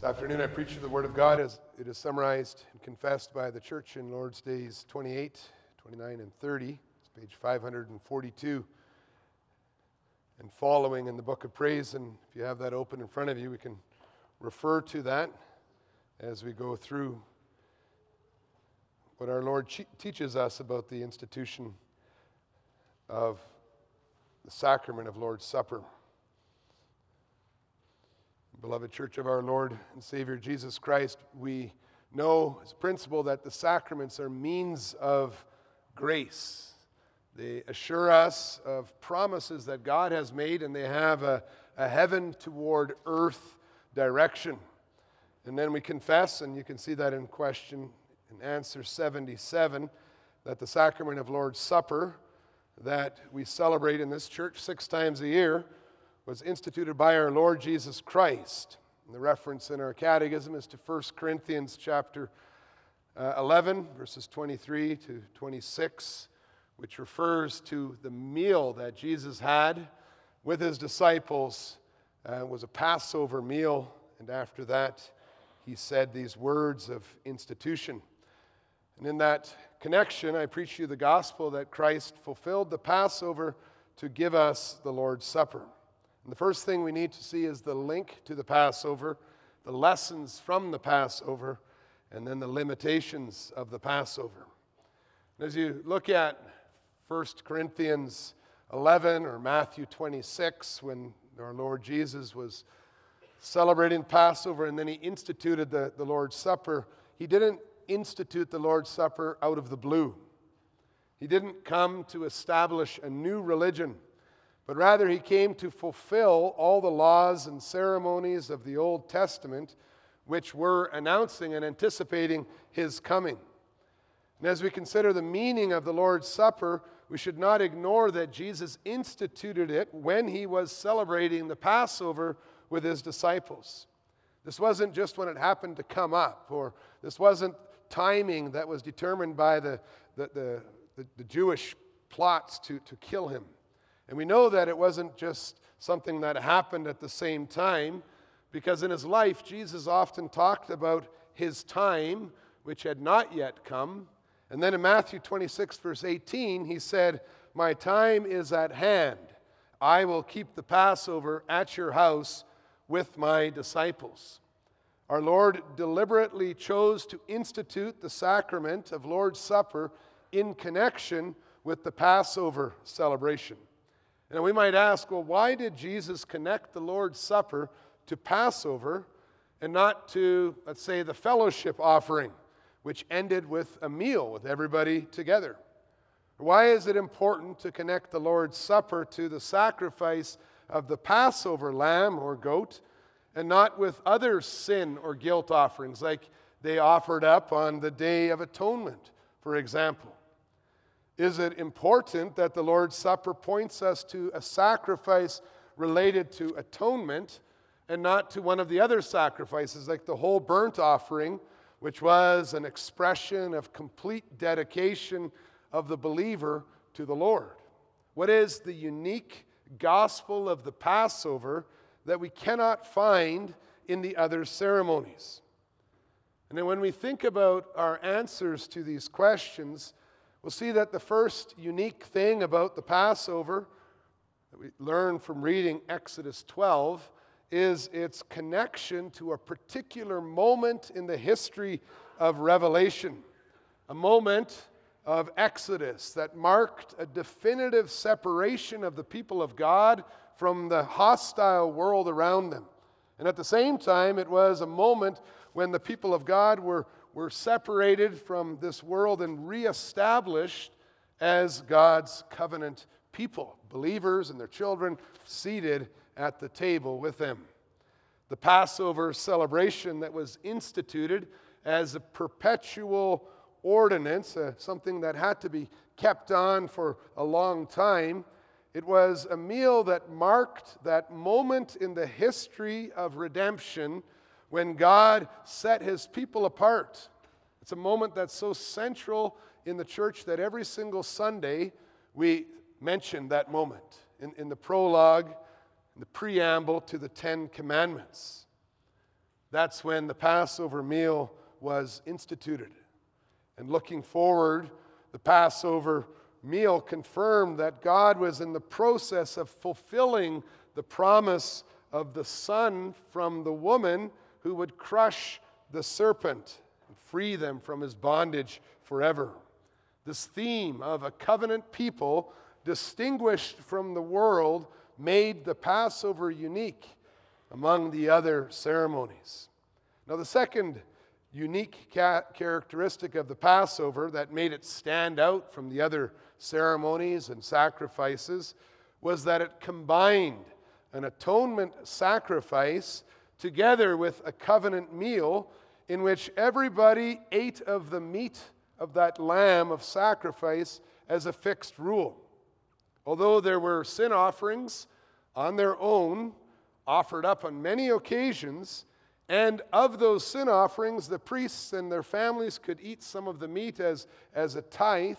This afternoon, I preach you the Word of God as it is summarized and confessed by the church in Lord's Days 28, 29, and 30. It's page 542 and following in the book of praise. And if you have that open in front of you, we can refer to that as we go through what our Lord teaches us about the institution of the sacrament of Lord's Supper. Beloved Church of our Lord and Savior Jesus Christ, we know as a principle that the sacraments are means of grace. They assure us of promises that God has made, and they have a, a heaven toward earth direction. And then we confess, and you can see that in question and answer 77, that the sacrament of Lord's Supper that we celebrate in this church six times a year was instituted by our Lord Jesus Christ. And the reference in our catechism is to 1 Corinthians chapter uh, 11, verses 23 to 26, which refers to the meal that Jesus had with his disciples. Uh, it was a Passover meal, and after that, he said these words of institution. And in that connection, I preach you the gospel that Christ fulfilled the Passover to give us the Lord's Supper. And the first thing we need to see is the link to the Passover, the lessons from the Passover, and then the limitations of the Passover. And as you look at 1 Corinthians 11 or Matthew 26, when our Lord Jesus was celebrating Passover and then he instituted the, the Lord's Supper, he didn't institute the Lord's Supper out of the blue. He didn't come to establish a new religion but rather he came to fulfill all the laws and ceremonies of the Old Testament, which were announcing and anticipating his coming. And as we consider the meaning of the Lord's Supper, we should not ignore that Jesus instituted it when he was celebrating the Passover with his disciples. This wasn't just when it happened to come up, or this wasn't timing that was determined by the, the, the, the, the Jewish plots to, to kill him. And we know that it wasn't just something that happened at the same time, because in his life, Jesus often talked about his time, which had not yet come. And then in Matthew 26, verse 18, he said, My time is at hand. I will keep the Passover at your house with my disciples. Our Lord deliberately chose to institute the sacrament of Lord's Supper in connection with the Passover celebration. And we might ask, well, why did Jesus connect the Lord's Supper to Passover and not to, let's say, the fellowship offering, which ended with a meal with everybody together? Why is it important to connect the Lord's Supper to the sacrifice of the Passover lamb or goat and not with other sin or guilt offerings like they offered up on the Day of Atonement, for example? Is it important that the Lord's Supper points us to a sacrifice related to atonement and not to one of the other sacrifices, like the whole burnt offering, which was an expression of complete dedication of the believer to the Lord? What is the unique gospel of the Passover that we cannot find in the other ceremonies? And then when we think about our answers to these questions, we'll see that the first unique thing about the Passover that we learn from reading Exodus 12 is its connection to a particular moment in the history of Revelation, a moment of Exodus that marked a definitive separation of the people of God from the hostile world around them. And at the same time, it was a moment when the people of God were were separated from this world and reestablished as God's covenant people, believers and their children seated at the table with them. The Passover celebration that was instituted as a perpetual ordinance, uh, something that had to be kept on for a long time. It was a meal that marked that moment in the history of redemption when God set his people apart. It's a moment that's so central in the church that every single Sunday we mention that moment in, in the prologue, in the preamble to the Ten Commandments. That's when the Passover meal was instituted. And looking forward, the Passover meal confirmed that God was in the process of fulfilling the promise of the Son from the woman who would crush the serpent and free them from his bondage forever. This theme of a covenant people distinguished from the world made the Passover unique among the other ceremonies. Now, the second unique ca- characteristic of the Passover that made it stand out from the other ceremonies and sacrifices was that it combined an atonement sacrifice together with a covenant meal in which everybody ate of the meat of that lamb of sacrifice as a fixed rule. Although there were sin offerings on their own, offered up on many occasions, and of those sin offerings, the priests and their families could eat some of the meat as, as a tithe.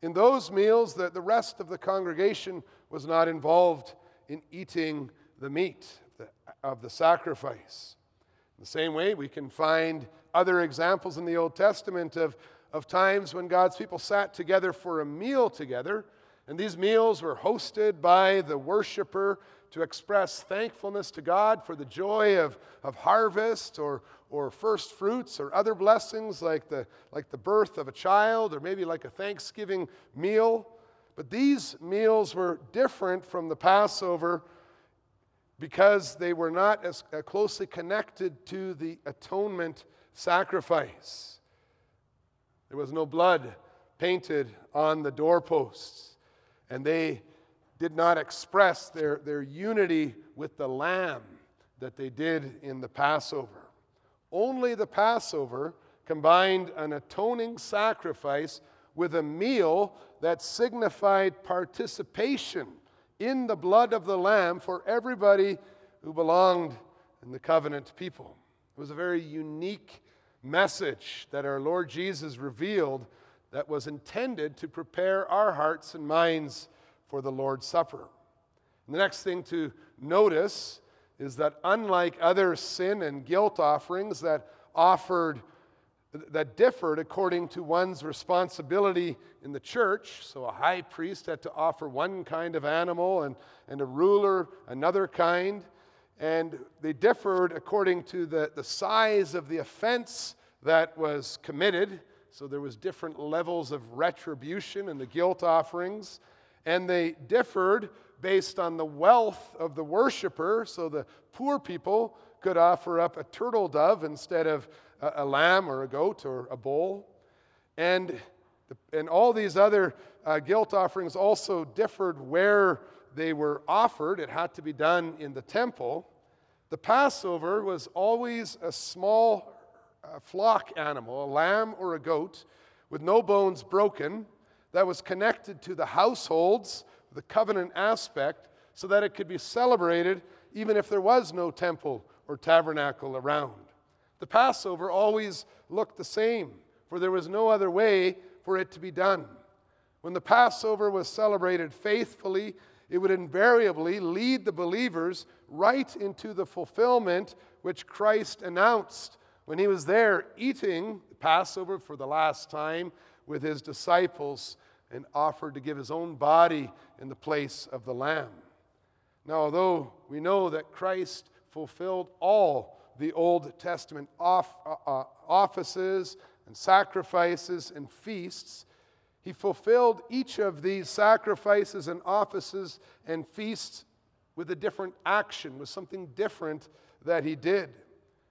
In those meals, the, the rest of the congregation was not involved in eating the meat the, of the sacrifice. In the same way, we can find other examples in the Old Testament of, of times when God's people sat together for a meal together, and these meals were hosted by the worshiper to express thankfulness to God for the joy of, of harvest or, or first fruits or other blessings like the, like the birth of a child or maybe like a Thanksgiving meal. But these meals were different from the Passover because they were not as uh, closely connected to the atonement sacrifice. There was no blood painted on the doorposts, and they did not express their, their unity with the lamb that they did in the Passover. Only the Passover combined an atoning sacrifice with a meal that signified participation in the blood of the Lamb for everybody who belonged in the covenant people. It was a very unique message that our Lord Jesus revealed that was intended to prepare our hearts and minds for the Lord's Supper. And the next thing to notice is that unlike other sin and guilt offerings that offered that differed according to one's responsibility in the church. So, a high priest had to offer one kind of animal, and, and a ruler another kind. And they differed according to the, the size of the offense that was committed. So, there was different levels of retribution in the guilt offerings and they differed based on the wealth of the worshiper. So the poor people could offer up a turtle dove instead of a, a lamb or a goat or a bull. And, the, and all these other uh, guilt offerings also differed where they were offered. It had to be done in the temple. The Passover was always a small uh, flock animal, a lamb or a goat, with no bones broken that was connected to the households, the covenant aspect, so that it could be celebrated even if there was no temple or tabernacle around. The Passover always looked the same, for there was no other way for it to be done. When the Passover was celebrated faithfully, it would invariably lead the believers right into the fulfillment which Christ announced when he was there eating the Passover for the last time with his disciples and offered to give his own body in the place of the Lamb. Now, although we know that Christ fulfilled all the Old Testament off, uh, uh, offices and sacrifices and feasts, he fulfilled each of these sacrifices and offices and feasts with a different action, with something different that he did.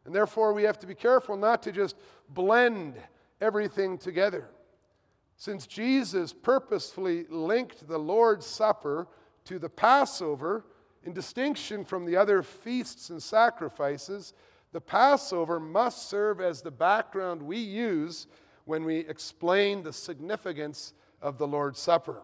And therefore, we have to be careful not to just blend everything together. Since Jesus purposefully linked the Lord's Supper to the Passover, in distinction from the other feasts and sacrifices, the Passover must serve as the background we use when we explain the significance of the Lord's Supper.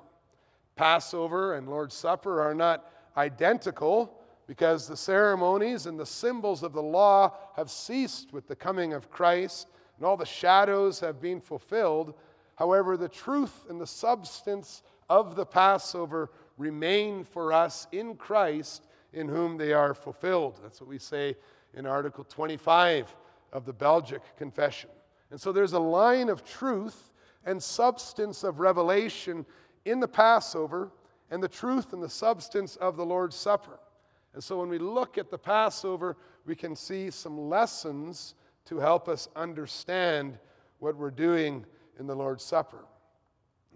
Passover and Lord's Supper are not identical because the ceremonies and the symbols of the law have ceased with the coming of Christ and all the shadows have been fulfilled. However, the truth and the substance of the Passover remain for us in Christ, in whom they are fulfilled. That's what we say in Article 25 of the Belgic Confession. And so there's a line of truth and substance of revelation in the Passover and the truth and the substance of the Lord's Supper. And so when we look at the Passover, we can see some lessons to help us understand what we're doing in the Lord's Supper.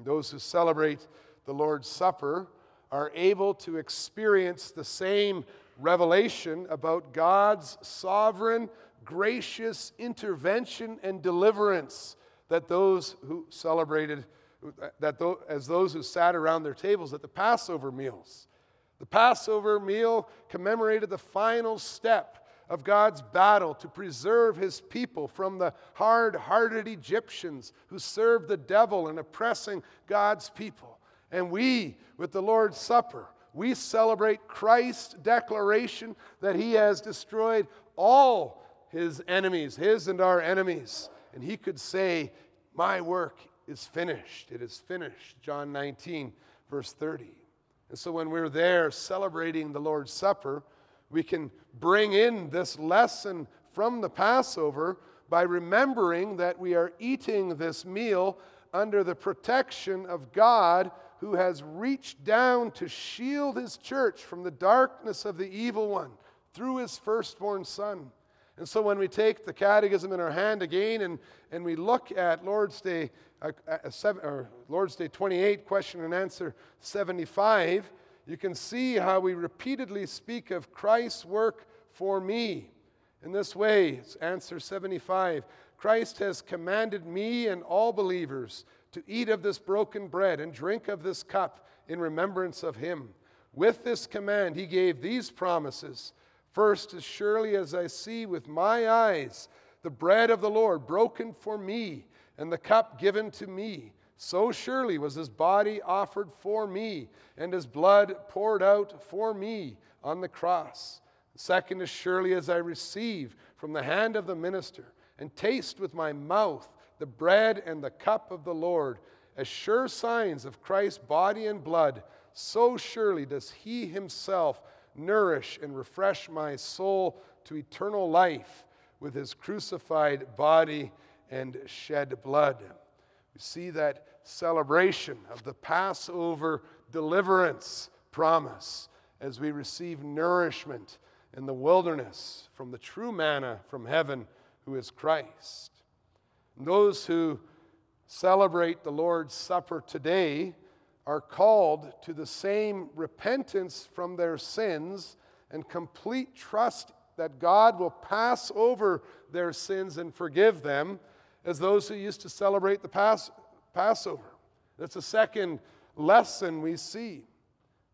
Those who celebrate the Lord's Supper are able to experience the same revelation about God's sovereign, gracious intervention and deliverance that those who celebrated, that as those who sat around their tables at the Passover meals. The Passover meal commemorated the final step of God's battle to preserve his people from the hard hearted Egyptians who served the devil in oppressing God's people. And we, with the Lord's Supper, we celebrate Christ's declaration that he has destroyed all his enemies, his and our enemies. And he could say, My work is finished. It is finished. John 19, verse 30. And so when we're there celebrating the Lord's Supper, we can bring in this lesson from the Passover by remembering that we are eating this meal under the protection of God who has reached down to shield his church from the darkness of the evil one through his firstborn son. And so when we take the catechism in our hand again and, and we look at Lord's Day, uh, uh, seven, or Lord's Day 28, question and answer 75, you can see how we repeatedly speak of Christ's work for me. In this way, it's answer 75 Christ has commanded me and all believers to eat of this broken bread and drink of this cup in remembrance of him. With this command, he gave these promises First, as surely as I see with my eyes the bread of the Lord broken for me and the cup given to me. So surely was his body offered for me, and his blood poured out for me on the cross. Second, as surely as I receive from the hand of the minister, and taste with my mouth the bread and the cup of the Lord, as sure signs of Christ's body and blood, so surely does he himself nourish and refresh my soul to eternal life with his crucified body and shed blood. We see that celebration of the Passover deliverance promise as we receive nourishment in the wilderness from the true manna from heaven, who is Christ. Those who celebrate the Lord's Supper today are called to the same repentance from their sins and complete trust that God will pass over their sins and forgive them as those who used to celebrate the Pass- Passover. That's a second lesson we see.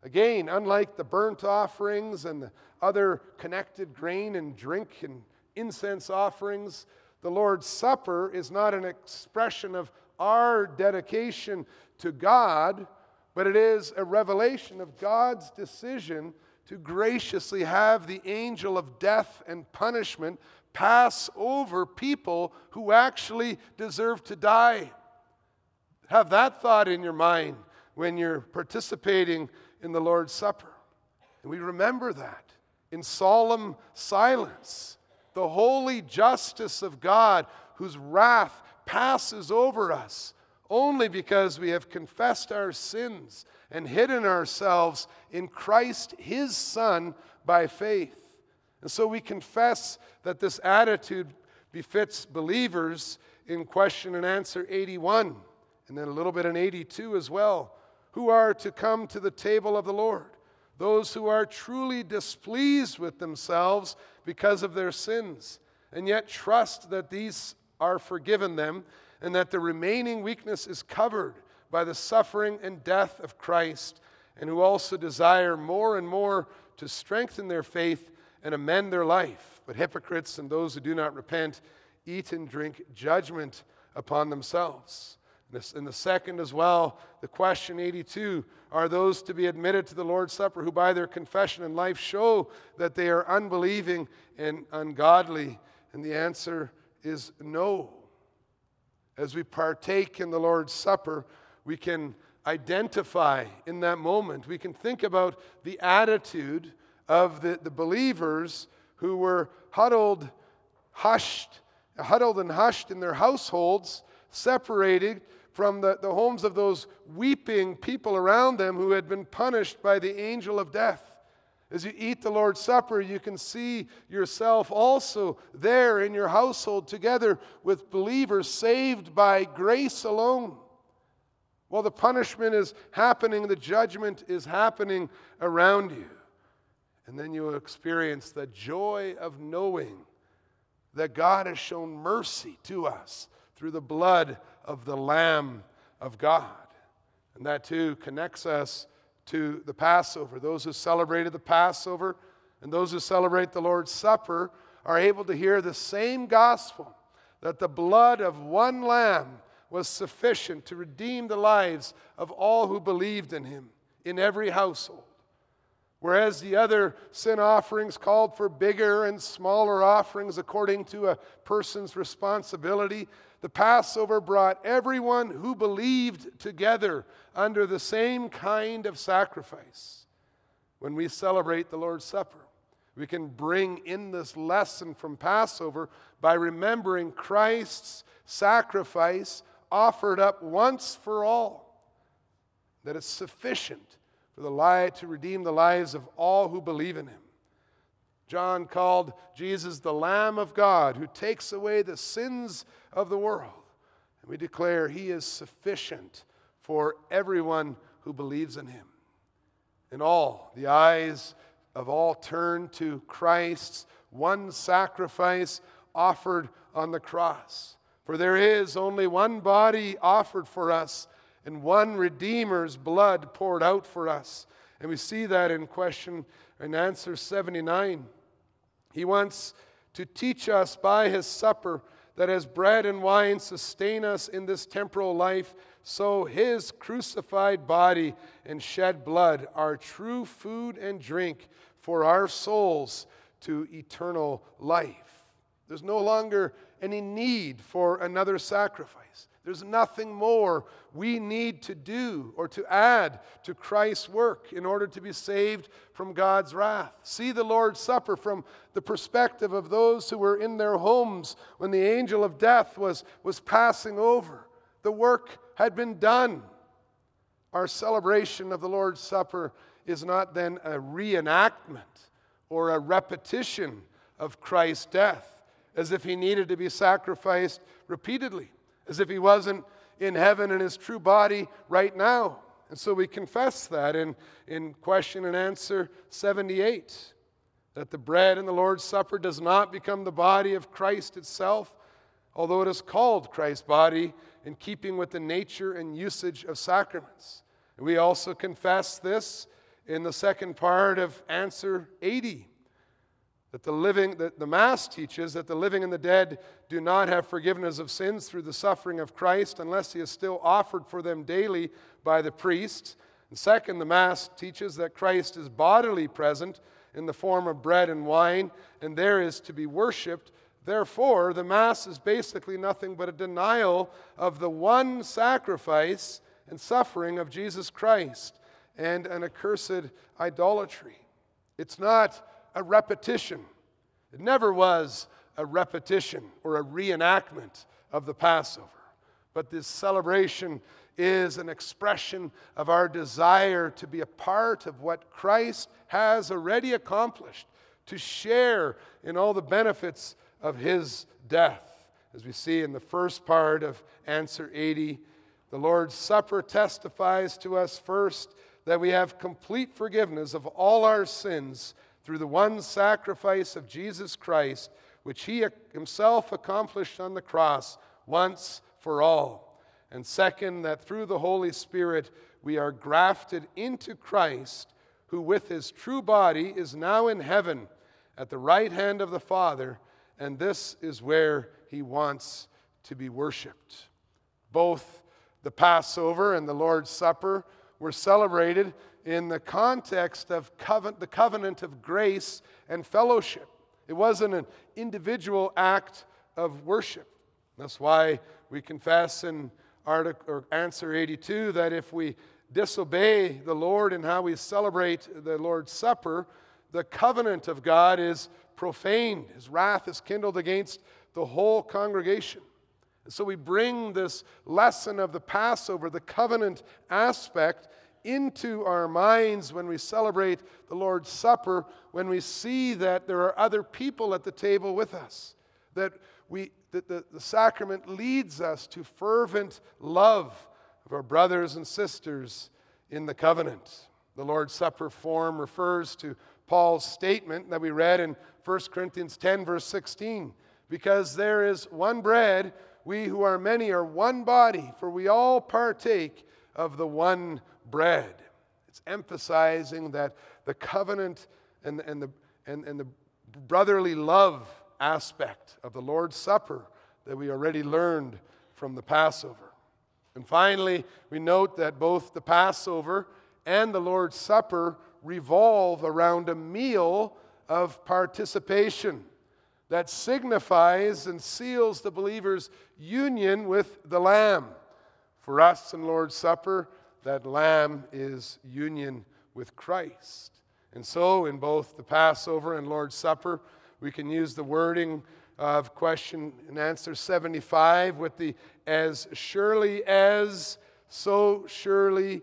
Again, unlike the burnt offerings and the other connected grain and drink and incense offerings, the Lord's Supper is not an expression of our dedication to God, but it is a revelation of God's decision to graciously have the angel of death and punishment pass over people who actually deserve to die. Have that thought in your mind when you're participating in the Lord's Supper. And we remember that in solemn silence. The holy justice of God, whose wrath passes over us only because we have confessed our sins and hidden ourselves in Christ, his Son, by faith. And so we confess that this attitude befits believers in question and answer 81, and then a little bit in 82 as well, who are to come to the table of the Lord. Those who are truly displeased with themselves because of their sins, and yet trust that these are forgiven them, and that the remaining weakness is covered by the suffering and death of Christ, and who also desire more and more to strengthen their faith and amend their life. But hypocrites and those who do not repent eat and drink judgment upon themselves. In the second as well, the question 82 are those to be admitted to the Lord's Supper who by their confession and life show that they are unbelieving and ungodly? And the answer is no. As we partake in the Lord's Supper, we can identify in that moment, we can think about the attitude of the, the believers who were huddled, hushed, huddled and hushed in their households, separated from the, the homes of those weeping people around them who had been punished by the angel of death. As you eat the Lord's Supper, you can see yourself also there in your household together with believers saved by grace alone. While the punishment is happening, the judgment is happening around you. And then you experience the joy of knowing that God has shown mercy to us through the blood of the Lamb of God. And that too connects us to the Passover. Those who celebrated the Passover and those who celebrate the Lord's Supper are able to hear the same gospel that the blood of one lamb was sufficient to redeem the lives of all who believed in him in every household. Whereas the other sin offerings called for bigger and smaller offerings according to a person's responsibility, the Passover brought everyone who believed together under the same kind of sacrifice. When we celebrate the Lord's Supper, we can bring in this lesson from Passover by remembering Christ's sacrifice offered up once for all, that it's sufficient for the lie to redeem the lives of all who believe in him. John called Jesus the Lamb of God who takes away the sins of the world. And we declare he is sufficient for everyone who believes in him. In all, the eyes of all turn to Christ's one sacrifice offered on the cross. For there is only one body offered for us and one Redeemer's blood poured out for us. And we see that in question and answer 79. He wants to teach us by his supper that as bread and wine sustain us in this temporal life, so his crucified body and shed blood are true food and drink for our souls to eternal life. There's no longer any need for another sacrifice. There's nothing more we need to do or to add to Christ's work in order to be saved from God's wrath. See the Lord's Supper from the perspective of those who were in their homes when the angel of death was, was passing over. The work had been done. Our celebration of the Lord's Supper is not then a reenactment or a repetition of Christ's death as if he needed to be sacrificed repeatedly, as if he wasn't in heaven in his true body right now. And so we confess that in, in question and answer 78 that the bread in the Lord's Supper does not become the body of Christ itself, although it is called Christ's body in keeping with the nature and usage of sacraments. We also confess this in the second part of answer 80 that the living that the mass teaches that the living and the dead do not have forgiveness of sins through the suffering of Christ unless he is still offered for them daily by the priest. And second, the mass teaches that Christ is bodily present in the form of bread and wine and there is to be worshiped. Therefore, the mass is basically nothing but a denial of the one sacrifice and suffering of Jesus Christ and an accursed idolatry. It's not a repetition. It never was a repetition or a reenactment of the Passover. But this celebration is an expression of our desire to be a part of what Christ has already accomplished, to share in all the benefits of his death. As we see in the first part of answer 80, the Lord's Supper testifies to us first that we have complete forgiveness of all our sins through the one sacrifice of Jesus Christ, which he himself accomplished on the cross once for all. And second, that through the Holy Spirit we are grafted into Christ, who with his true body is now in heaven at the right hand of the Father, and this is where he wants to be worshiped. Both the Passover and the Lord's Supper were celebrated in the context of covenant, the covenant of grace and fellowship. It wasn't an individual act of worship. That's why we confess in article, or answer 82 that if we disobey the Lord in how we celebrate the Lord's Supper, the covenant of God is profaned. His wrath is kindled against the whole congregation. And so we bring this lesson of the Passover, the covenant aspect, into our minds when we celebrate the Lord's Supper, when we see that there are other people at the table with us, that, we, that the, the sacrament leads us to fervent love of our brothers and sisters in the covenant. The Lord's Supper form refers to Paul's statement that we read in 1 Corinthians 10, verse 16. Because there is one bread, we who are many are one body, for we all partake of the one bread. It's emphasizing that the covenant and, and, the, and, and the brotherly love aspect of the Lord's Supper that we already learned from the Passover. And finally, we note that both the Passover and the Lord's Supper revolve around a meal of participation that signifies and seals the believer's union with the Lamb. For us in Lord's Supper, that Lamb is union with Christ. And so, in both the Passover and Lord's Supper, we can use the wording of question and answer 75 with the as surely as, so surely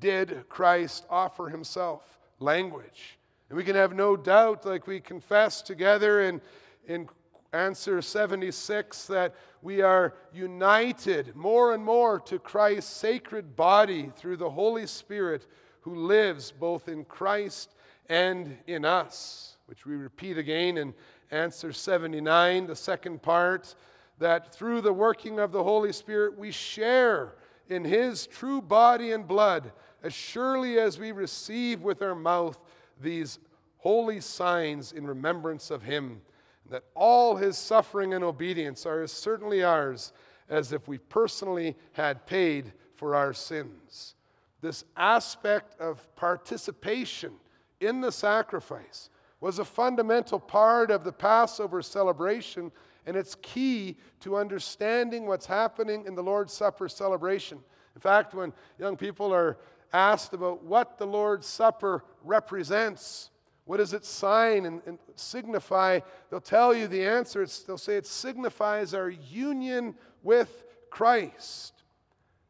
did Christ offer himself language. And we can have no doubt, like we confess together in, in answer 76, that we are united more and more to Christ's sacred body through the Holy Spirit who lives both in Christ and in us, which we repeat again in answer 79, the second part, that through the working of the Holy Spirit we share in his true body and blood as surely as we receive with our mouth these holy signs in remembrance of him, that all his suffering and obedience are as certainly ours as if we personally had paid for our sins. This aspect of participation in the sacrifice was a fundamental part of the Passover celebration, and it's key to understanding what's happening in the Lord's Supper celebration. In fact, when young people are asked about what the Lord's Supper represents. What does it sign and, and signify? They'll tell you the answer. It's, they'll say it signifies our union with Christ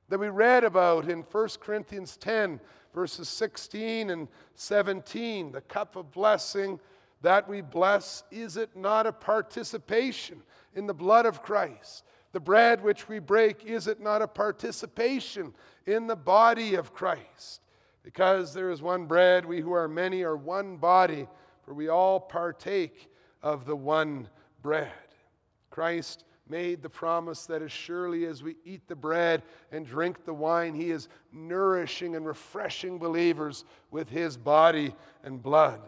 that we read about in 1 Corinthians 10, verses 16 and 17. The cup of blessing that we bless, is it not a participation in the blood of Christ? The bread which we break, is it not a participation in the body of Christ? Because there is one bread, we who are many are one body, for we all partake of the one bread. Christ made the promise that as surely as we eat the bread and drink the wine, he is nourishing and refreshing believers with his body and blood.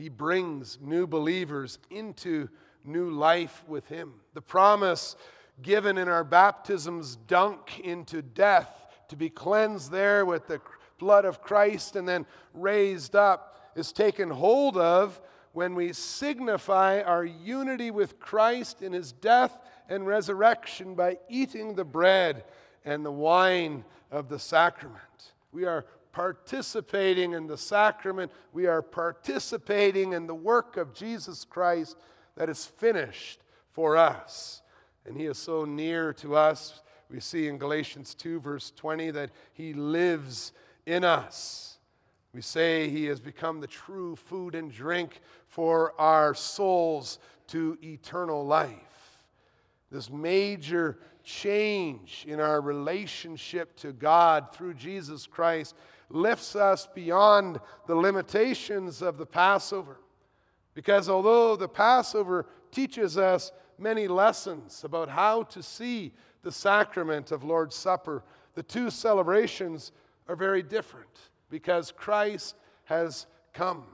He brings new believers into new life with Him. The promise given in our baptisms dunk into death to be cleansed there with the blood of Christ and then raised up is taken hold of when we signify our unity with Christ in his death and resurrection by eating the bread and the wine of the sacrament. We are participating in the sacrament, we are participating in the work of Jesus Christ that is finished for us. And He is so near to us. We see in Galatians 2, verse 20, that He lives in us. We say He has become the true food and drink for our souls to eternal life. This major change in our relationship to God through Jesus Christ lifts us beyond the limitations of the Passover. Because although the Passover teaches us many lessons about how to see the sacrament of Lord's Supper, the two celebrations are very different because Christ has come.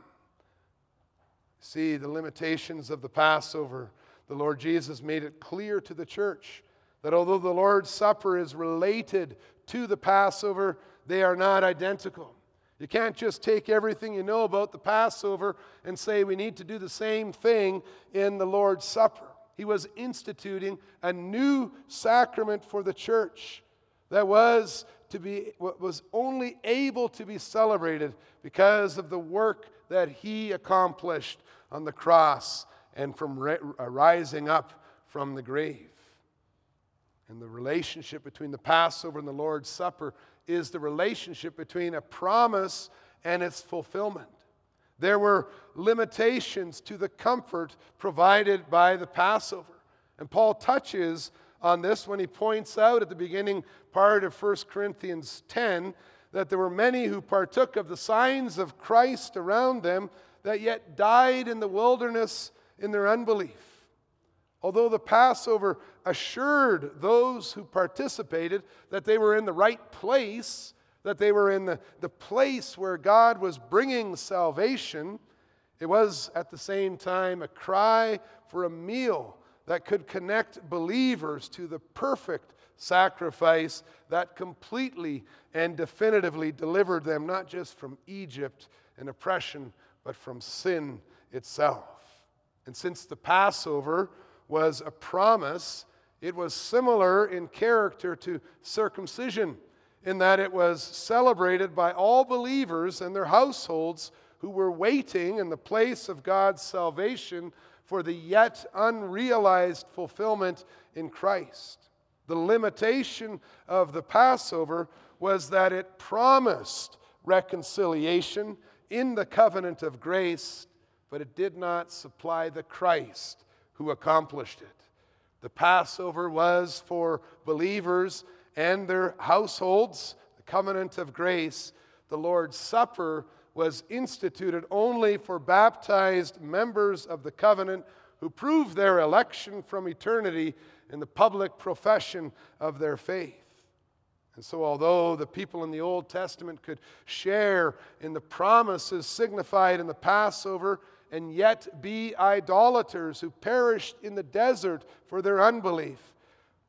See the limitations of the Passover. The Lord Jesus made it clear to the church that although the Lord's Supper is related to the Passover, they are not identical. You can't just take everything you know about the Passover and say we need to do the same thing in the Lord's Supper. He was instituting a new sacrament for the church that was to be was only able to be celebrated because of the work that he accomplished on the cross and from uh, rising up from the grave. And the relationship between the Passover and the Lord's Supper is the relationship between a promise and its fulfillment. There were limitations to the comfort provided by the Passover. And Paul touches on this when he points out at the beginning part of 1 Corinthians 10 that there were many who partook of the signs of Christ around them that yet died in the wilderness in their unbelief. Although the Passover assured those who participated that they were in the right place, that they were in the, the place where God was bringing salvation, it was at the same time a cry for a meal that could connect believers to the perfect sacrifice that completely and definitively delivered them not just from Egypt and oppression, but from sin itself. And since the Passover was a promise, it was similar in character to circumcision, in that it was celebrated by all believers and their households who were waiting in the place of God's salvation for the yet unrealized fulfillment in Christ. The limitation of the Passover was that it promised reconciliation in the covenant of grace, but it did not supply the Christ who accomplished it. The Passover was for believers and their households, the covenant of grace. The Lord's Supper was instituted only for baptized members of the covenant who proved their election from eternity in the public profession of their faith. And so, although the people in the Old Testament could share in the promises signified in the Passover and yet be idolaters who perished in the desert for their unbelief,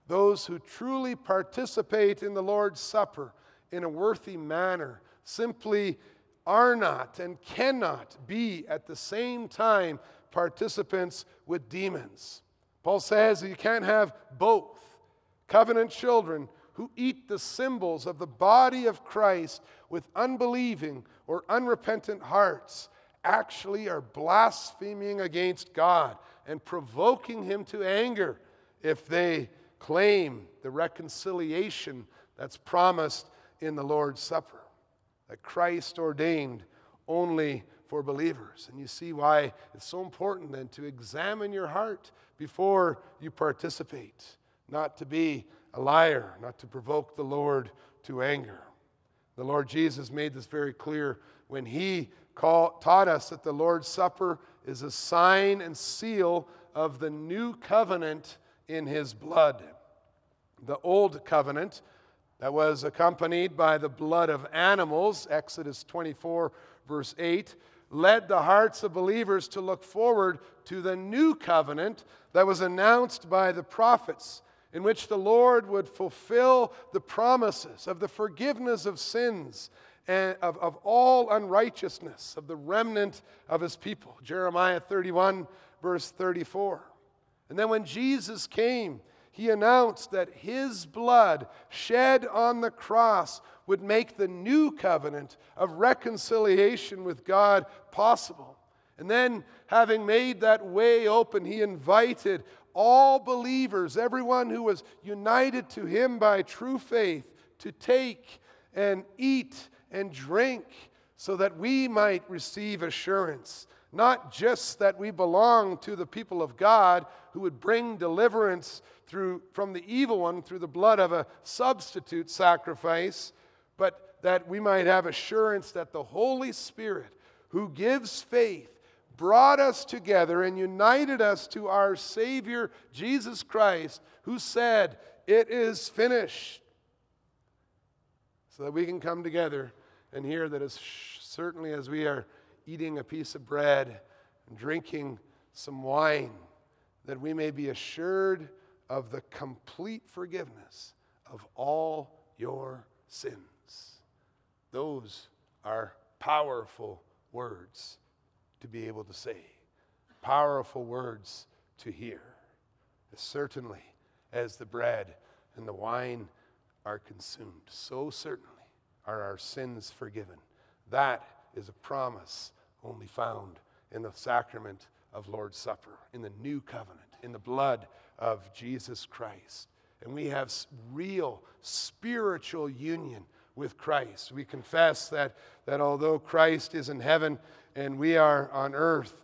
those who truly participate in the Lord's Supper in a worthy manner simply are not and cannot be at the same time participants with demons. Paul says you can't have both. Covenant children who eat the symbols of the body of Christ with unbelieving or unrepentant hearts actually are blaspheming against God and provoking Him to anger if they claim the reconciliation that's promised in the Lord's Supper that Christ ordained only for believers. And you see why it's so important then to examine your heart before you participate, not to be a liar, not to provoke the Lord to anger. The Lord Jesus made this very clear when he call, taught us that the Lord's Supper is a sign and seal of the new covenant in his blood. The old covenant that was accompanied by the blood of animals, Exodus 24, verse 8, led the hearts of believers to look forward to the new covenant that was announced by the prophets, in which the Lord would fulfill the promises of the forgiveness of sins and of, of all unrighteousness of the remnant of his people. Jeremiah 31, verse 34. And then when Jesus came, he announced that his blood shed on the cross would make the new covenant of reconciliation with God possible. And then, having made that way open, he invited all believers, everyone who was united to him by true faith, to take and eat and drink so that we might receive assurance. Not just that we belong to the people of God who would bring deliverance through, from the evil one through the blood of a substitute sacrifice, but that we might have assurance that the Holy Spirit, who gives faith, brought us together and united us to our Savior, Jesus Christ, who said, It is finished. So that we can come together and hear that as certainly as we are eating a piece of bread and drinking some wine, that we may be assured of the complete forgiveness of all your sins. Those are powerful words to be able to say, powerful words to hear. As certainly as the bread and the wine are consumed. So certainly are our sins forgiven. That is a promise only found in the sacrament of Lord's Supper, in the new covenant, in the blood of Jesus Christ. And we have real spiritual union with Christ. We confess that, that although Christ is in heaven and we are on earth,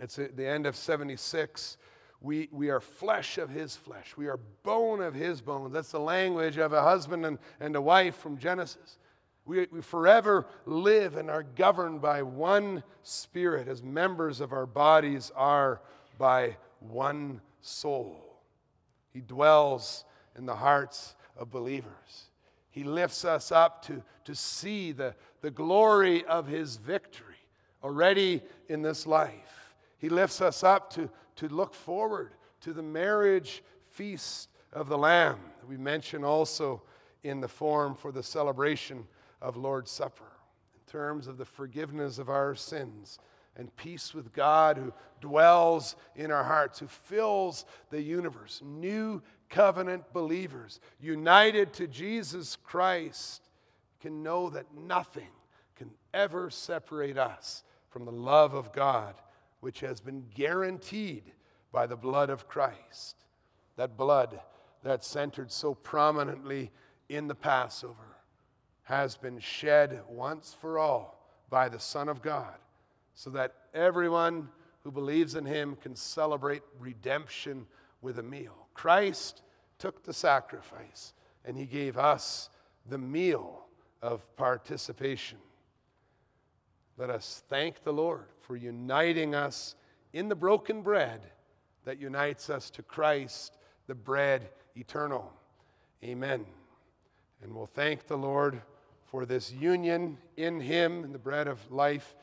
it's at the end of 76. We, we are flesh of his flesh. We are bone of his bones. That's the language of a husband and, and a wife from Genesis. We, we forever live and are governed by one spirit, as members of our bodies are by one soul. He dwells in the hearts of believers. He lifts us up to, to see the, the glory of his victory already in this life. He lifts us up to, to look forward to the marriage feast of the Lamb. We mention also in the form for the celebration of Lord's Supper in terms of the forgiveness of our sins and peace with God who dwells in our hearts, who fills the universe. New covenant believers, united to Jesus Christ, can know that nothing can ever separate us from the love of God, which has been guaranteed by the blood of Christ. That blood that centered so prominently in the Passover has been shed once for all by the Son of God, so that everyone who believes in him can celebrate redemption with a meal. Christ took the sacrifice and he gave us the meal of participation. Let us thank the Lord for uniting us in the broken bread that unites us to Christ, the bread eternal. Amen. And we'll thank the Lord for this union in Him, in the bread of life,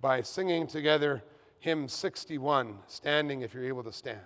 by singing together hymn 61, standing if you're able to stand.